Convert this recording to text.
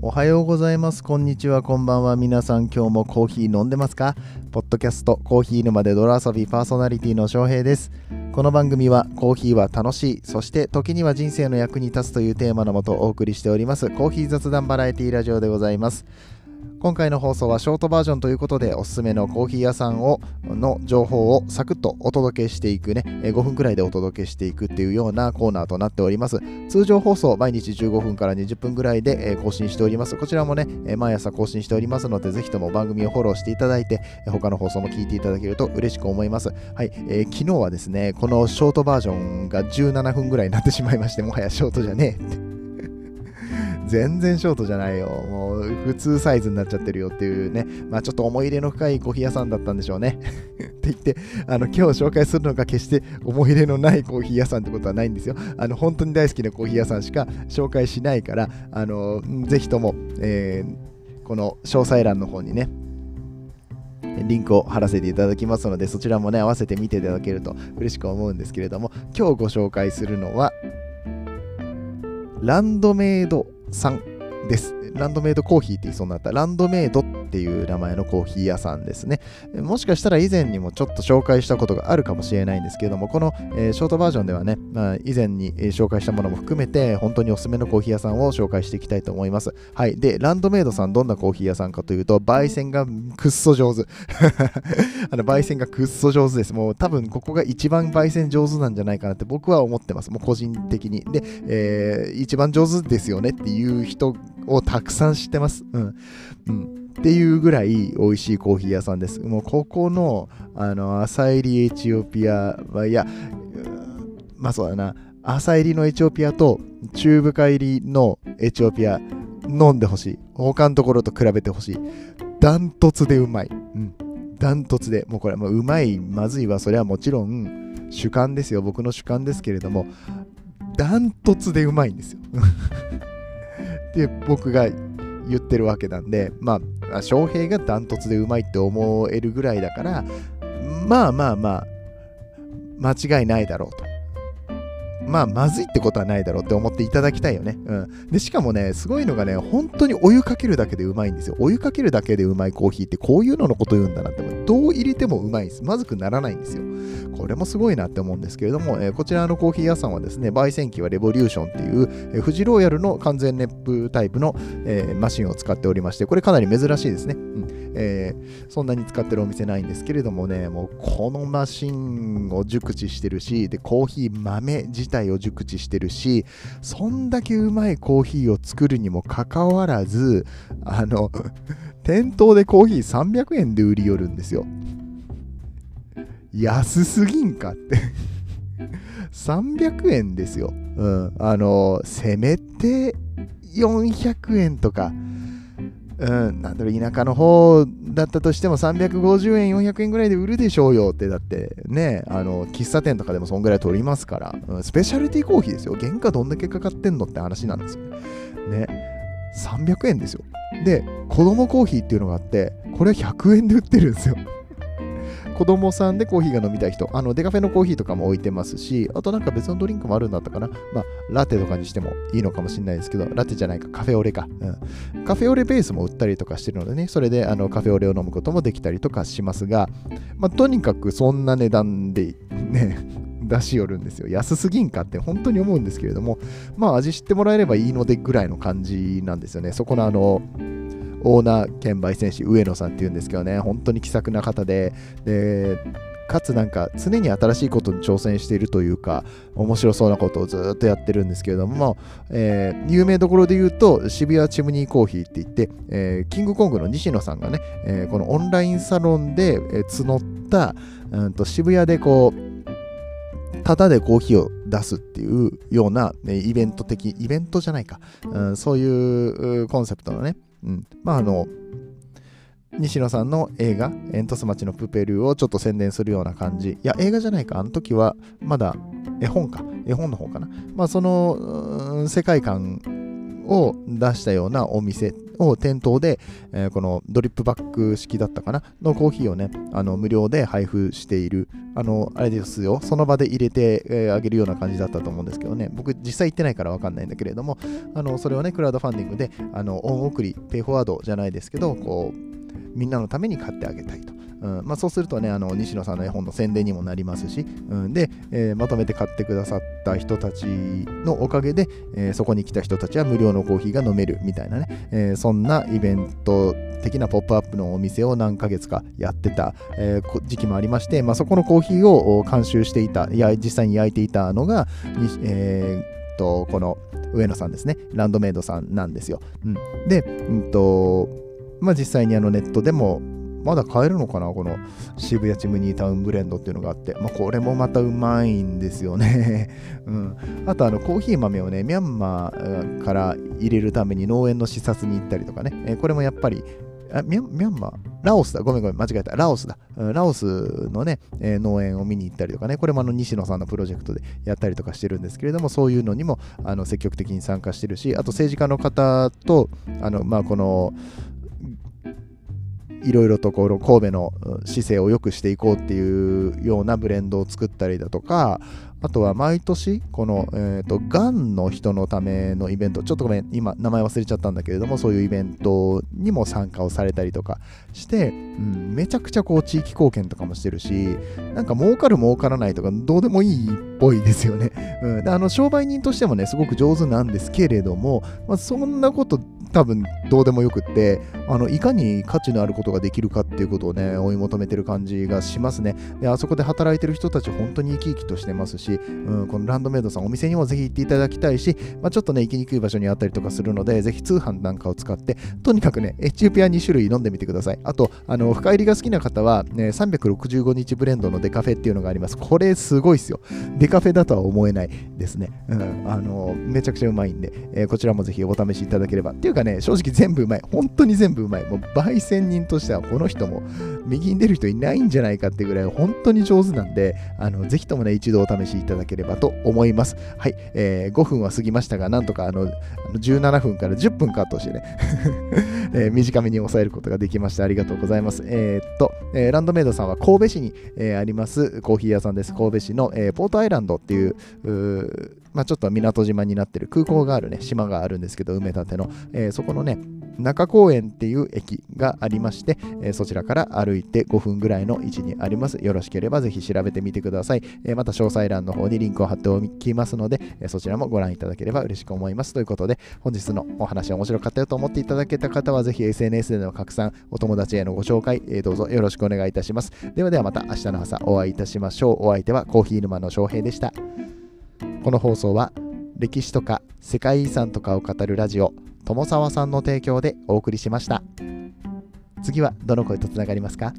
おはようございます。こんにちは。こんばんは。皆さん、今日もコーヒー飲んでますか？ポッドキャスト、コーヒー沼で泥遊びパーソナリティの翔平です。この番組は、コーヒーは楽しい、そして時には人生の役に立つというテーマのもとお送りしております、コーヒー雑談バラエティラジオでございます。今回の放送はショートバージョンということでおすすめのコーヒー屋さんをの情報をサクッとお届けしていくね5分くらいでお届けしていくっていうようなコーナーとなっております。通常放送毎日15分から20分くらいで更新しております。こちらもね毎朝更新しておりますのでぜひとも番組をフォローしていただいて他の放送も聞いていただけると嬉しく思います。はい、えー、昨日はですねこのショートバージョンが17分くらいになってしまいましてもはやショートじゃねえって。全然ショートじゃないよ。もう普通サイズになっちゃってるよっていうね、まあちょっと思い入れの深いコーヒー屋さんだったんでしょうね。って言って、あの今日紹介するのが決して思い入れのないコーヒー屋さんってことはないんですよ。あの本当に大好きなコーヒー屋さんしか紹介しないから、あのぜひとも、えー、この詳細欄の方にね、リンクを貼らせていただきますので、そちらもね、合わせて見ていただけると嬉しく思うんですけれども、今日ご紹介するのは、ランドメイド3です。ランドメイドコーヒーって言いそうになったランドメイドっていう名前のコーヒー屋さんですね。もしかしたら以前にもちょっと紹介したことがあるかもしれないんですけれども、この、え、ショートバージョンではね、まあ、以前に紹介したものも含めて、本当におすすめのコーヒー屋さんを紹介していきたいと思います。はい。で、ランドメイドさんどんなコーヒー屋さんかというと、焙煎がくっそ上手。あの焙煎がくっそ上手です。もう多分ここが一番焙煎上手なんじゃないかなって僕は思ってます。もう個人的に。で、えー、一番上手ですよねっていう人をたくさん知ってます。うん。うんっていうぐらい美味しいコーヒー屋さんです。もうここの、あの、朝入りエチオピアは、いや、まあそうだな、朝入りのエチオピアと中深入りのエチオピア飲んでほしい。他のところと比べてほしい。ダントツでうまい。うん。ダントツで。もうこれ、もううまい、まずいは、それはもちろん主観ですよ。僕の主観ですけれども、ダントツでうまいんですよ。で、僕が言ってるわけなんで、まあ、翔平がダントツでうまいって思えるぐらいだから、まあまあまあ、間違いないだろうと。まあ、まずいってことはないだろうって思っていただきたいよね。うん。で、しかもね、すごいのがね、本当にお湯かけるだけでうまいんですよ。お湯かけるだけでうまいコーヒーってこういうののこと言うんだなって、どう入れてもうまいです。まずくならないんですよ。これもすごいなって思うんですけれども、えー、こちらのコーヒー屋さんはですね、焙煎機はレボリューションっていう、えー、フジローヤルの完全熱風タイプの、えー、マシンを使っておりまして、これかなり珍しいですね。うんえー、そんなに使ってるお店ないんですけれどもね、もうこのマシンを熟知してるし、で、コーヒー豆自体を熟知してるし、そんだけうまいコーヒーを作るにもかかわらず、あの、店頭でコーヒー300円で売り寄るんですよ。安すぎんかって 300円ですよ。うん。あの、せめて400円とか、うん、なんだろう、田舎の方だったとしても350円、400円ぐらいで売るでしょうよって、だってね、あの、喫茶店とかでもそんぐらい取りますから、うん、スペシャルティーコーヒーですよ。原価どんだけかかってんのって話なんですよ。ね。300円ですよ。で、子供コーヒーっていうのがあって、これは100円で売ってるんですよ。子供さんでコーヒーが飲みたい人、あのデカフェのコーヒーとかも置いてますし、あとなんか別のドリンクもあるんだったかな。まあ、ラテとかにしてもいいのかもしれないですけど、ラテじゃないか、カフェオレか。うん、カフェオレベースも売ったりとかしてるのでね、それであのカフェオレを飲むこともできたりとかしますが、まあ、とにかくそんな値段でね、出し寄るんですよ。安すぎんかって本当に思うんですけれども、まあ味知ってもらえればいいのでぐらいの感じなんですよね。そこのあの、オーナー兼売選手上野さんっていうんですけどね本当に気さくな方ででかつなんか常に新しいことに挑戦しているというか面白そうなことをずっとやってるんですけれども、えー、有名どころで言うと渋谷チムニーコーヒーって言って、えー、キングコングの西野さんがね、えー、このオンラインサロンで、え募った、うん、と渋谷でこうタダでコーヒーを出すっていうような、ね、イベント的イベントじゃないか、うん、そういうコンセプトのねうん。まあ、あの、西野さんの映画、煙突町のプペルをちょっと宣伝するような感じ。いや、映画じゃないか。あの時は、まだ絵本か。絵本の方かな。まあ、その、世界観を出したようなお店を店頭で、えー、このドリップバッグ式だったかなのコーヒーをね、あの無料で配布している、あの、あれですよ、その場で入れて、えー、あげるような感じだったと思うんですけどね、僕実際行ってないからわかんないんだけれども、あの、それをね、クラウドファンディングで、あの、恩送り、ペイフォワードじゃないですけど、こう、みんなのために買ってあげたいと。うんまあ、そうするとね、あの西野さんの絵本の宣伝にもなりますし、うん、で、えー、まとめて買ってくださった人たちのおかげで、えー、そこに来た人たちは無料のコーヒーが飲めるみたいなね、えー、そんなイベント的なポップアップのお店を何ヶ月かやってた、えー、時期もありまして、まあ、そこのコーヒーを監修していた、いや実際に焼いていたのが、えー、この上野さんですね、ランドメイドさんなんですよ。うん、で、うんとまあ、実際にあのネットでもまだ買えるのかなこの渋谷チムニータウンブレンドっていうのがあって、まあ、これもまたうまいんですよね。うん、あとあのコーヒー豆をね、ミャンマーから入れるために農園の視察に行ったりとかね、えこれもやっぱりあミャミャンマー？ラオスだ。ごめんごめん、間違えた。ラオスだ。ラオスのね、えー、農園を見に行ったりとかね、これもあの西野さんのプロジェクトでやったりとかしてるんですけれども、そういうのにもあの積極的に参加してるし、あと政治家の方と、あのまあ、この、いろいろとこの神戸の姿勢を良くしていこうっていうようなブレンドを作ったりだとか、あとは毎年、この、えーと、がんの人のためのイベント、ちょっとごめん、今、名前忘れちゃったんだけれども、そういうイベントにも参加をされたりとかして、うん、めちゃくちゃこう地域貢献とかもしてるし、なんか儲かる儲からないとか、どうでもいいっぽいですよね。うん、であの商売人としてもね、すごく上手なんですけれども、まあ、そんなこと多分どうでもよくってあのいかに価値のあることができるかっていうことをね追い求めてる感じがしますね。であそこで働いてる人たち本当に生き生きとしてますし、うん、このランドメイドさんお店にもぜひ行っていただきたいし、まあ、ちょっとね行きにくい場所にあったりとかするのでぜひ通販なんかを使ってとにかくねエチオピア2種類飲んでみてください。あとあの深入りが好きな方は、ね、365日ブレンドのデカフェっていうのがあります。これすごいっすよ。デカフェだとは思えないですね、うん、あのめちゃくちゃうまいんで、えー、こちらもぜひお試しいただければ。っていうかね、正直全部うまい。本当に全部。うまい。もう焙煎人としてはこの人も右に出る人いないんじゃないかってぐらい本当に上手なんで、あのぜひともね、一度お試しいただければと思います。はい、えー、5分は過ぎましたが、なんとかあの17分から10分カットしてね えー、短めに抑えることができました。ありがとうございます。えー、っと、えー、ランドメイドさんは神戸市に、えー、ありますコーヒー屋さんです。神戸市の、えー、ポートアイランドっていうまあ、ちょっと港島になってる空港があるね、島があるんですけど、埋め立ての、えー、そこのね、中公園っていう駅がありまして、えー、そちらから歩いて5分ぐらいの位置にあります。よろしければぜひ調べてみてください。えー、また詳細欄の方にリンクを貼っておきますので、えそちらもご覧いただければ嬉しく思います。ということで、本日のお話は面白かったよと思っていただけた方は、ぜひ SNS での拡散、お友達へのご紹介、えどうぞよろしくお願いいたします。ではではまた明日の朝お会いいたしましょう。お相手はコーヒー沼の翔平でした。この放送は歴史とか世界遺産とかを語るラジオ友沢さんの提供でお送りしました。次はどの声とつながりますか？